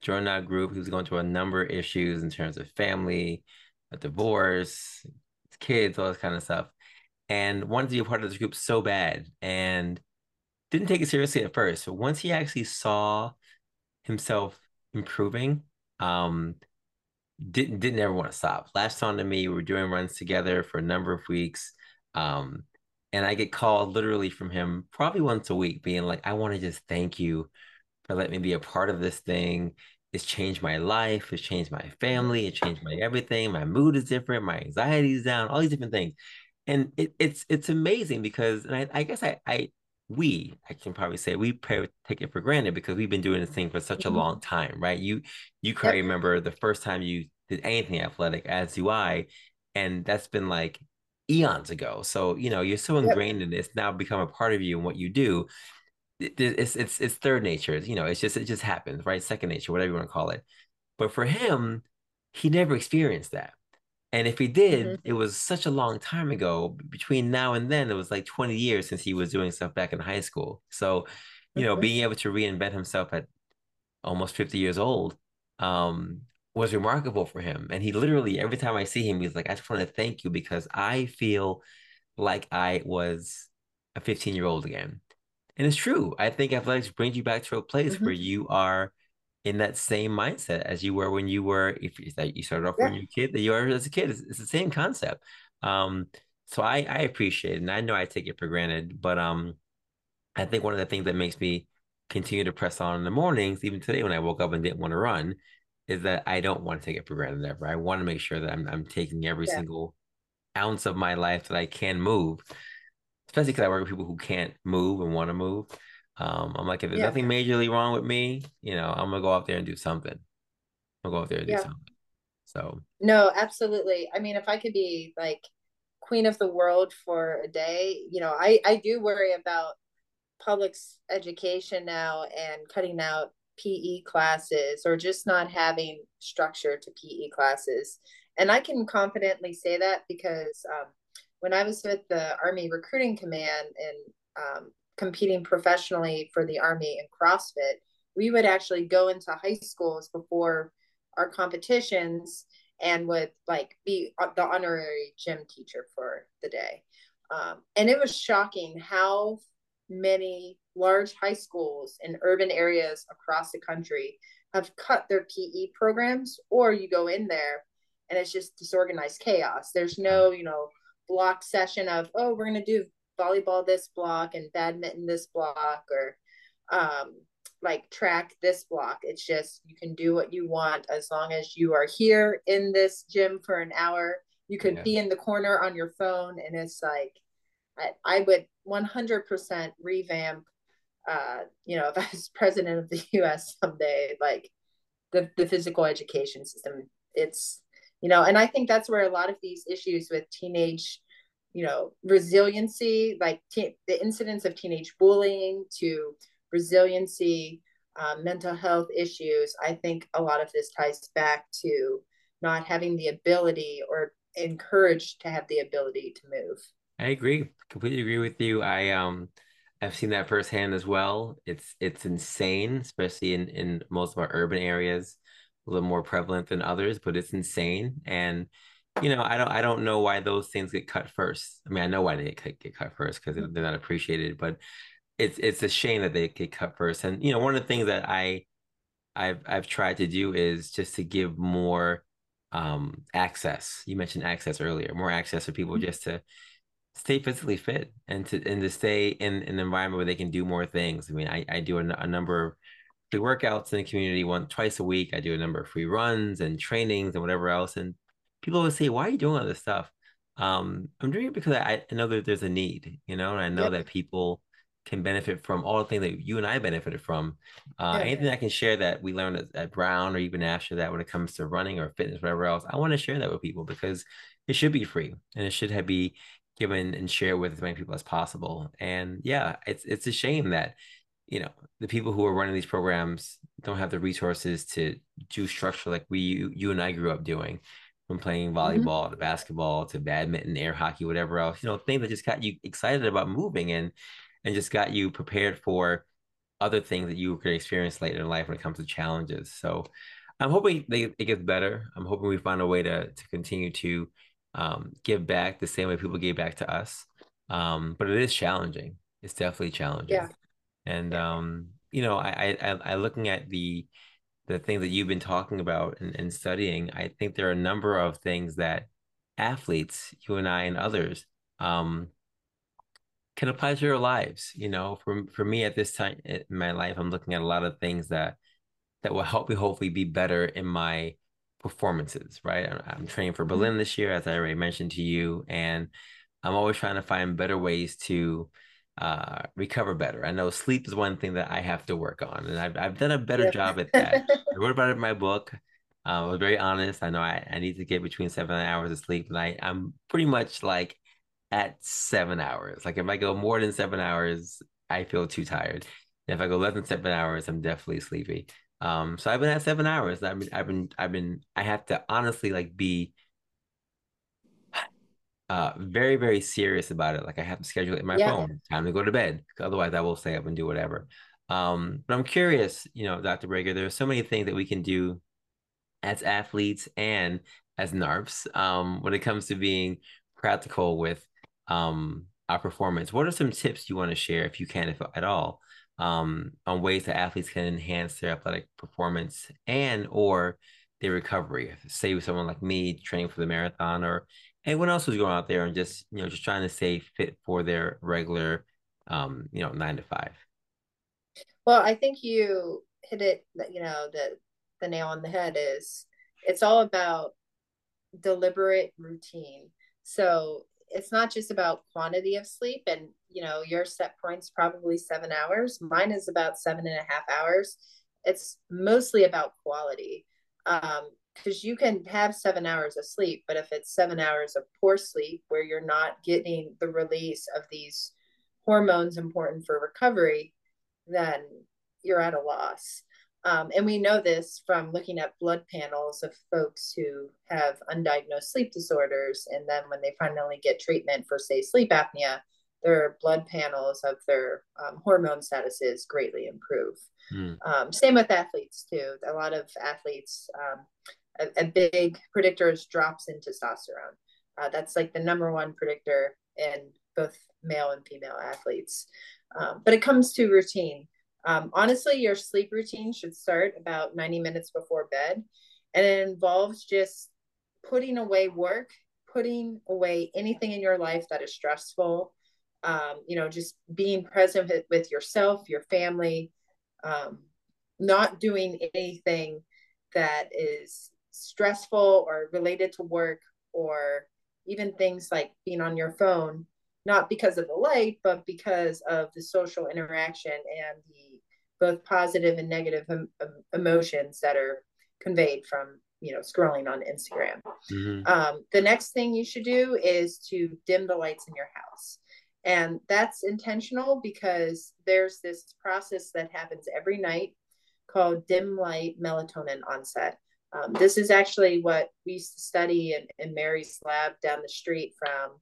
A: joined our group who's going through a number of issues in terms of family, a divorce, kids, all this kind of stuff. And wanted to be a part of this group so bad and didn't take it seriously at first. But once he actually saw himself improving, um, didn't didn't ever want to stop. Last on to me, we were doing runs together for a number of weeks. Um, and I get called literally from him probably once a week, being like, I want to just thank you for letting me be a part of this thing. It's changed my life, it's changed my family, it changed my everything. My mood is different, my anxiety is down, all these different things. And it, it's it's amazing because and I, I guess I I we I can probably say we take it for granted because we've been doing this thing for such a mm-hmm. long time, right? You you can yep. remember the first time you did anything athletic, as do I, and that's been like eons ago. So you know you're so ingrained yep. in this now become a part of you and what you do. it's it's it's third nature. You know, it's just it just happens, right? Second nature, whatever you want to call it. But for him, he never experienced that. And if he did, mm-hmm. it was such a long time ago. Between now and then, it was like 20 years since he was doing stuff back in high school. So, you know, mm-hmm. being able to reinvent himself at almost 50 years old um, was remarkable for him. And he literally, every time I see him, he's like, I just want to thank you because I feel like I was a 15 year old again. And it's true. I think athletics brings you back to a place mm-hmm. where you are in that same mindset as you were when you were if you started off yeah. when you were a kid that you were as a kid it's, it's the same concept um so i i appreciate it and i know i take it for granted but um i think one of the things that makes me continue to press on in the mornings even today when i woke up and didn't want to run is that i don't want to take it for granted ever i want to make sure that i'm, I'm taking every yeah. single ounce of my life that i can move especially because i work with people who can't move and want to move um, I'm like, if there's yeah. nothing majorly wrong with me, you know, I'm gonna go out there and do something. I'll go out there and yeah. do something. So
B: no, absolutely. I mean, if I could be like queen of the world for a day, you know, I I do worry about public education now and cutting out PE classes or just not having structure to PE classes. And I can confidently say that because um, when I was with the Army Recruiting Command and um, competing professionally for the Army in CrossFit, we would actually go into high schools before our competitions and would like be the honorary gym teacher for the day. Um, and it was shocking how many large high schools in urban areas across the country have cut their PE programs, or you go in there and it's just disorganized chaos. There's no, you know, block session of, oh, we're going to do volleyball this block and badminton this block or um, like track this block. It's just you can do what you want as long as you are here in this gym for an hour. You could yeah. be in the corner on your phone, and it's like I, I would 100% revamp. Uh, you know, if I was president of the U.S. someday, like the the physical education system, it's you know, and I think that's where a lot of these issues with teenage you know resiliency like te- the incidence of teenage bullying to resiliency um, mental health issues i think a lot of this ties back to not having the ability or encouraged to have the ability to move.
A: I agree completely agree with you. I um i've seen that firsthand as well. It's it's insane especially in in most of our urban areas a little more prevalent than others but it's insane. And you know, I don't I don't know why those things get cut first. I mean, I know why they get, get cut first because they're not appreciated, but it's it's a shame that they get cut first. And you know, one of the things that I I've I've tried to do is just to give more um access. You mentioned access earlier, more access for people mm-hmm. just to stay physically fit and to and to stay in, in an environment where they can do more things. I mean, I, I do a, a number of free workouts in the community one twice a week. I do a number of free runs and trainings and whatever else. And people always say, "Why are you doing all this stuff?" Um, I'm doing it because I, I know that there's a need, you know, and I know yep. that people can benefit from all the things that you and I benefited from. Uh, yeah, anything. I can share that we learned at, at, Brown or even after that when it comes to running or fitness, whatever else, I want to share that with people because it should be free and it should have be given and shared with as many people as possible. And yeah, it's it's a shame that you know the people who are running these programs don't have the resources to do structure like we you, you and I grew up doing from playing mm-hmm. volleyball mm-hmm. to basketball to badminton, air hockey, whatever else, you know, things that just got you excited about moving and and just got you prepared for other things that you could experience later in life when it comes to challenges. So I'm hoping they, it gets better. I'm hoping we find a way to to continue to um, give back the same way people gave back to us. Um, but it is challenging. It's definitely challenging.
B: Yeah.
A: And um, you know, I, I I looking at the the things that you've been talking about and, and studying, I think there are a number of things that athletes, you and I and others, um, can apply to their lives. You know, for for me at this time in my life, I'm looking at a lot of things that that will help me hopefully be better in my performances. Right, I'm, I'm training for Berlin mm-hmm. this year, as I already mentioned to you, and I'm always trying to find better ways to uh, recover better. I know sleep is one thing that I have to work on, and I've I've done a better yep. job at that. I wrote about it in my book. Uh, I was very honest. I know I, I need to get between seven hours of sleep, and I I'm pretty much like at seven hours. Like if I go more than seven hours, I feel too tired. And if I go less than seven hours, I'm definitely sleepy. Um, so I've been at seven hours. I mean, I've been I've been I have to honestly like be uh very very serious about it. Like i have to schedule it in my yeah. phone. Time to go to bed. Otherwise i will stay up and do whatever. Um but i'm curious you know dr Brager there's so many things that we can do as athletes and as narps um when it comes to being practical with um our performance. What are some tips you want to share if you can if at all um on ways that athletes can enhance their athletic performance and or their recovery? Say with someone like me training for the marathon or anyone else who's going out there and just you know just trying to stay fit for their regular um you know nine to five?
B: Well i think you hit it you know the the nail on the head is it's all about deliberate routine. So it's not just about quantity of sleep and you know your set point's probably seven hours. Mine is about seven and a half hours. It's mostly about quality. Um, because you can have seven hours of sleep, but if it's seven hours of poor sleep where you're not getting the release of these hormones important for recovery, then you're at a loss. Um, and we know this from looking at blood panels of folks who have undiagnosed sleep disorders. And then when they finally get treatment for, say, sleep apnea, their blood panels of their um, hormone statuses greatly improve. Mm. Um, same with athletes, too. A lot of athletes um, a, a big predictor is drops in testosterone. Uh, that's like the number one predictor in both male and female athletes. Um, but it comes to routine. Um, honestly, your sleep routine should start about 90 minutes before bed. And it involves just putting away work, putting away anything in your life that is stressful, um, you know, just being present with, yourself, your family, um, not doing anything that is stressful or related to work or even things like being on your phone not because of the light but because of the social interaction and the both positive and negative em- emotions that are conveyed from you know scrolling on instagram. Mm-hmm. um, the next thing you should do is to dim the lights in your house. And that's intentional because there's this process that happens every night called dim light melatonin onset um, this is actually what we used to study in, in Mary's lab down the street from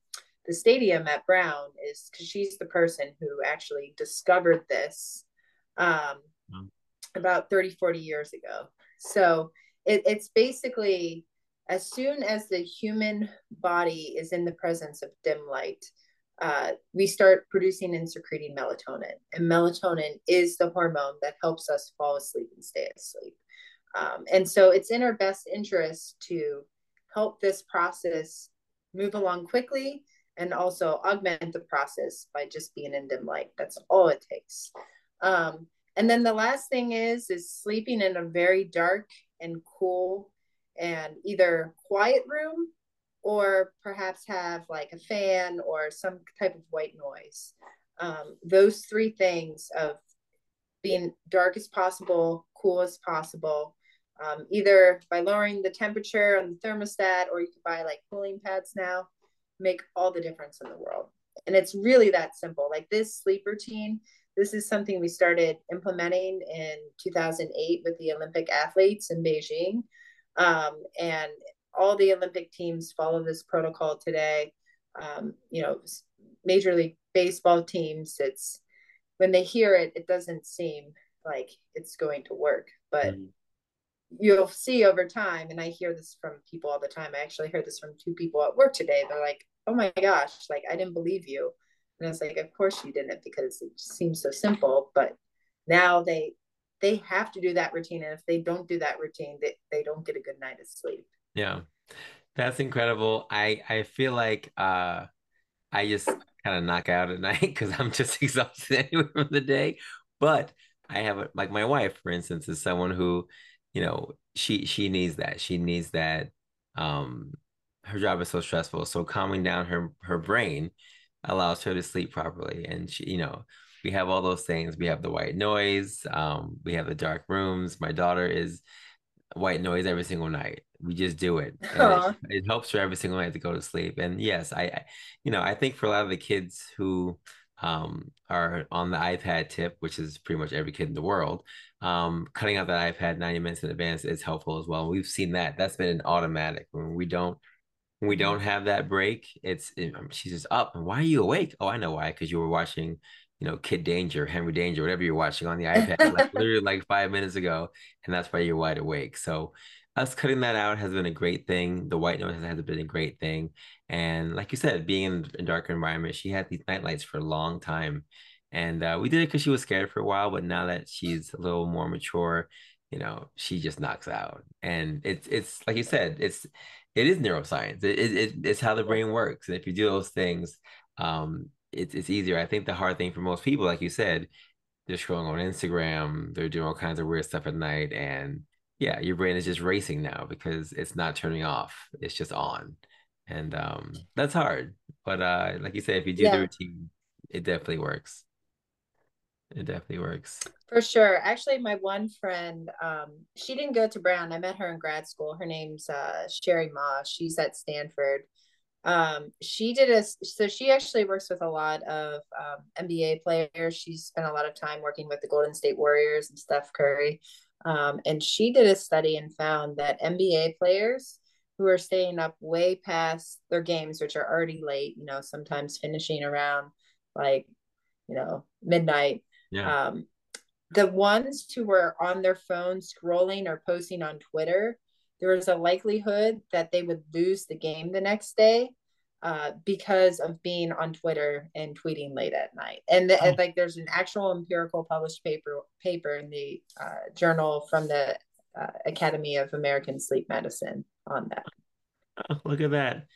B: the stadium at Brown is because she's the person who actually discovered this um, mm. about 30, 40 years ago. So it, it's basically as soon as the human body is in the presence of dim light, uh, we start producing and secreting melatonin. And melatonin is the hormone that helps us fall asleep and stay asleep. Um, and so it's in our best interest to help this process move along quickly and also augment the process by just being in dim light. That's all it takes. Um, and then the last thing is is sleeping in a very dark and cool and either quiet room or perhaps have like a fan or some type of white noise. Um, those three things of being dark as possible, cool as possible, um, either by lowering the temperature on the thermostat or you can buy like cooling pads now make all the difference in the world. And it's really that simple. Like this sleep routine this is something we started implementing in 2008 with the olympic athletes in beijing. Um, and all the olympic teams follow this protocol today. Um, you know major league baseball teams it's when they hear it it doesn't seem like it's going to work. But mm you'll see over time and i hear this from people all the time. I actually heard this from two people at work today. They're like oh my gosh like i didn't believe you. And it's like of course you didn't because it seems so simple. But now they they have to do that routine and if they don't do that routine they, they don't get a good night of sleep.
A: Yeah. That's incredible. I i feel like uh i just kind of knock out at night because i'm just exhausted anyway from the day. But i have like my wife for instance is someone who you know she she needs that. She needs that um her job is so stressful. So calming down her her brain allows her to sleep properly. And she you know we have all those things. We have the white noise um we have the dark rooms. My daughter is white noise every single night. We just do it, it, it helps her every single night to go to sleep. And yes I, I you know i think for a lot of the kids who um, are on the iPad tip, which is pretty much every kid in the world. Um, cutting out that iPad 90 minutes in advance is helpful as well. We've seen that. That's been an automatic. When we don't when we don't have that break, it's it, um, she's just up. And why are you awake? Oh, I know why. Because you were watching, you know, Kid Danger, Henry Danger, whatever you're watching on the iPad, like literally like five minutes ago, and that's why you're wide awake. So us cutting that out has been a great thing. The white noise has been a great thing. And like you said, being in a darker environment, she had these night lights for a long time. And uh, we did it because she was scared for a while, but now that she's a little more mature, you know, she just knocks out. And it's it's like you said, it's it is neuroscience. It, it, it's how the brain works. And if you do those things, um, it's it's easier. I think the hard thing for most people, like you said, they're scrolling on Instagram, they're doing all kinds of weird stuff at night, and yeah, your brain is just racing now because it's not turning off. It's just on. And um that's hard. But uh like you said, if you do yeah. the routine, it definitely works. It definitely works.
B: For sure. Actually, my one friend, um, she didn't go to Brown. I met her in grad school. Her name's uh Cheri Mah. She's at Stanford. Um, she did a so she actually works with a lot of um, NBA players. she spent a lot of time working with the Golden State Warriors and Steph Curry. Um, and she did a study and found that NBA players who are staying up way past their games, which are already late, you know, sometimes finishing around like, you know, midnight. Yeah. Um, the ones who were on their phone scrolling or posting on Twitter, there was a likelihood that they would lose the game the next day uh, because of being on Twitter and tweeting late at night. And, the, oh. and like there's an actual empirical published paper paper in the uh, journal from the uh, Academy of American Sleep Medicine on that.
A: Oh, look at that.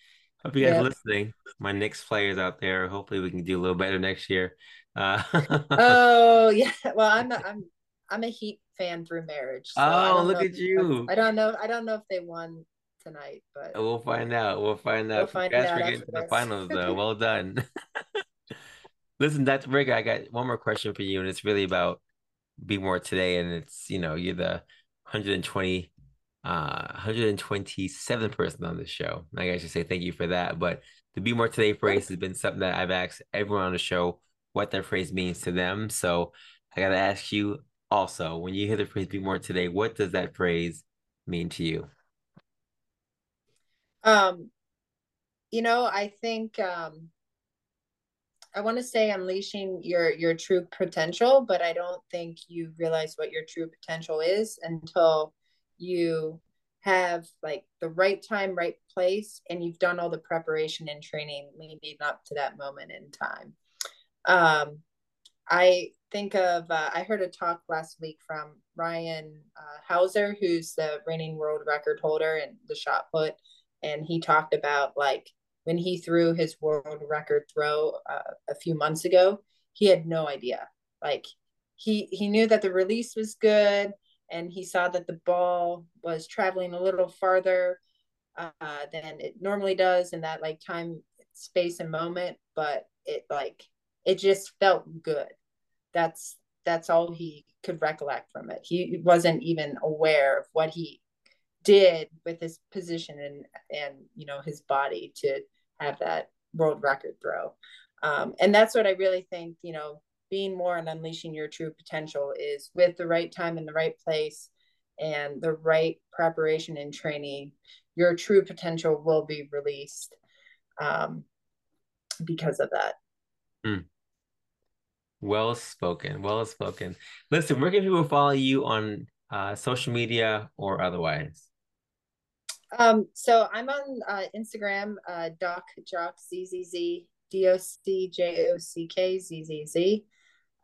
A: Hope you guys yep. listening. My Knicks players out there. Hopefully we can do a little better next year. Uh,
B: oh yeah. Well, I'm a, I'm I'm a Heat fan through marriage.
A: So oh, look at you.
B: I don't know. I don't know if they won tonight, but
A: we'll find out. We'll find out. We'll find out for getting to the finals, though. well done. Listen, Dr. Brager, I got one more question for you, and it's really about Be More today, and it's you know you're the 120 uh 127th person on the show. I guess I should say thank you for that. But the Be More Today phrase has been something that I've asked everyone on the show what that phrase means to them. So I gotta ask you also, when you hear the phrase Be More Today, what does that phrase mean to you?
B: Um, you know, I think um, I want to say unleashing your your true potential, but I don't think you realize what your true potential is until you have like the right time, right place, and you've done all the preparation and training leading up to that moment in time. Um, I think of uh, I heard a talk last week from Ryan uh, Crouser, who's the reigning world record holder in the shot put and he talked about like when he threw his world record throw uh, a few months ago he had no idea. Like he he knew that the release was good and he saw that the ball was traveling a little farther uh, than it normally does in that like time space and moment but it like it just felt good that's that's all he could recollect from it. He wasn't even aware of what he did with his position and and you know his body to have that world record throw. Um, and that's what I really think, you know, being more and unleashing your true potential is with the right time in the right place and the right preparation and training, your true potential will be released um, because of that.
A: Mm. Well spoken. Well spoken. Listen, where can people follow you on uh, social media or otherwise?
B: Um, so I'm on uh, Instagram, uh, Doc Jock ZZZ, D O C J O C K Z Z Z.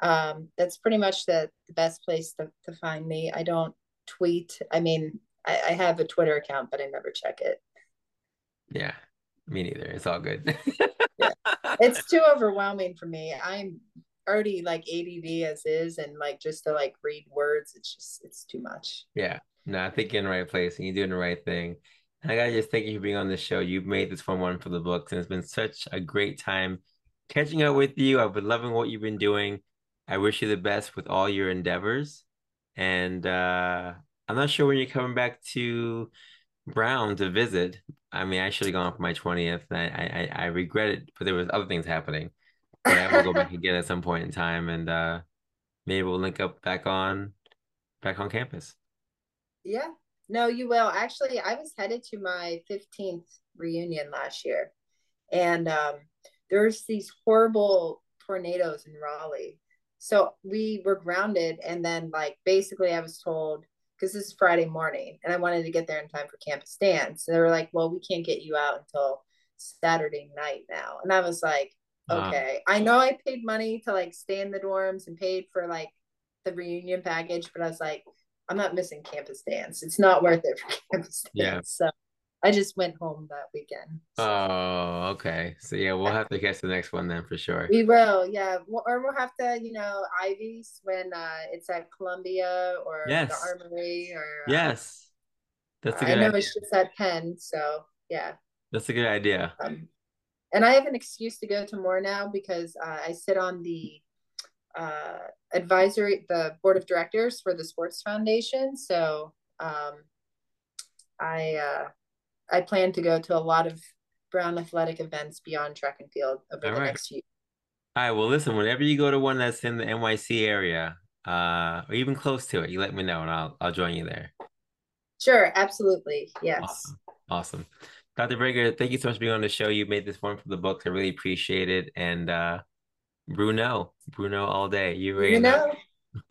B: Um, that's pretty much the, the best place to, to find me. I don't tweet. I mean, I, I have a Twitter account, but I never check it.
A: Yeah, me neither. It's all good.
B: yeah. It's too overwhelming for me. I'm already like ADD as is, and like just to like read words, it's just it's too much.
A: Yeah. No, I think you're in the right place and you're doing the right thing. And I gotta just thank you for being on the show. You've made this fun one for the books, and it's been such a great time catching up with you. I've been loving what you've been doing. I wish you the best with all your endeavors. And uh, I'm not sure when you're coming back to Brown to visit. I mean, I should have gone for my 20th. I, I I regret it, but there was other things happening. But I will go back again at some point in time, and uh, maybe we'll link up back on back on campus.
B: Yeah, no, you will. Actually, I was headed to my 15th reunion last year, and um, there's these horrible tornadoes in Raleigh so we were grounded, and then like basically I was told because this is Friday morning, and I wanted to get there in time for campus dance. So they were like, "Well, we can't get you out until Saturday night now," and I was like, "Okay, I know I paid money to like stay in the dorms and paid for like the reunion package, but I was like." I'm not missing campus dance. It's not worth it for campus dance. Yeah. So I just went home that weekend.
A: So. Oh, okay. So yeah, we'll have to catch the next one then for sure.
B: We will, yeah. Or we'll have to, you know, Ivy's when uh it's at Columbia or yes. the Armory or
A: uh, yes. That's a good.
B: I know idea. it's just at Penn, so yeah.
A: That's a good idea.
B: Um, and I have an excuse to go to more now because uh, I sit on the uh, advisory, the board of directors for the Sports Foundation. So um, I uh, I plan to go to a lot of Brown athletic events beyond track and field over All the right. next year.
A: All right. Well, listen. Whenever you go to one that's in the NYC area, uh, or even close to it, you let me know, and I'll I'll join you there.
B: Sure. Absolutely. Yes.
A: Awesome. awesome. Dr. Brager, thank you so much for being on the show. You made this one for the books. I really appreciate it. And uh, Bruno, Bruno all day. You really know.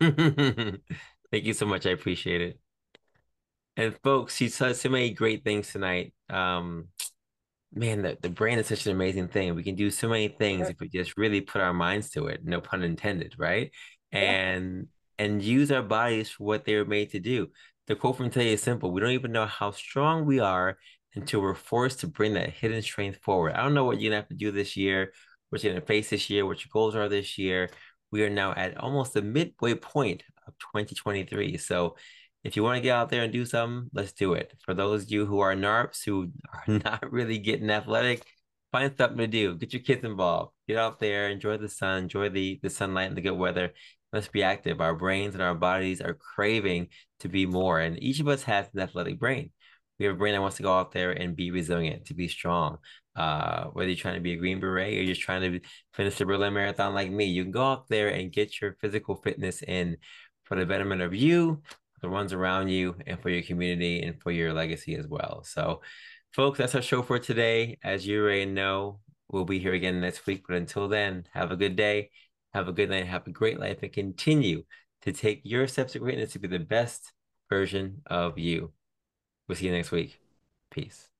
A: thank you so much. I appreciate it. And folks, she said so many great things tonight. Um, man, the, the brain is such an amazing thing. We can do so many things if we just really put our minds to it, no pun intended, right? And and use our bodies for what they were made to do. The quote from today is simple. We don't even know how strong we are until we're forced to bring that hidden strength forward. I don't know what you're gonna have to do this year, what you're gonna face this year, what your goals are this year. We are now at almost the midway point of 2023. So if you want to get out there and do something, let's do it. For those of you who are NARPs who are not really getting athletic, find something to do. Get your kids involved. Get out there, enjoy the sun, enjoy the, the sunlight and the good weather. Let's be active. Our brains and our bodies are craving to be more. And each of us has an athletic brain. We have a brain that wants to go out there and be resilient, to be strong. Uh, whether you're trying to be a Green Beret or you're just trying to finish the Berlin Marathon like me, you can go out there and get your physical fitness in for the betterment of you, the ones around you, and for your community and for your legacy as well. So, folks, that's our show for today. As you already know, we'll be here again next week. But until then, have a good day, have a good night, have a great life, and continue to take your steps to greatness to be the best version of you. We'll see you next week. Peace.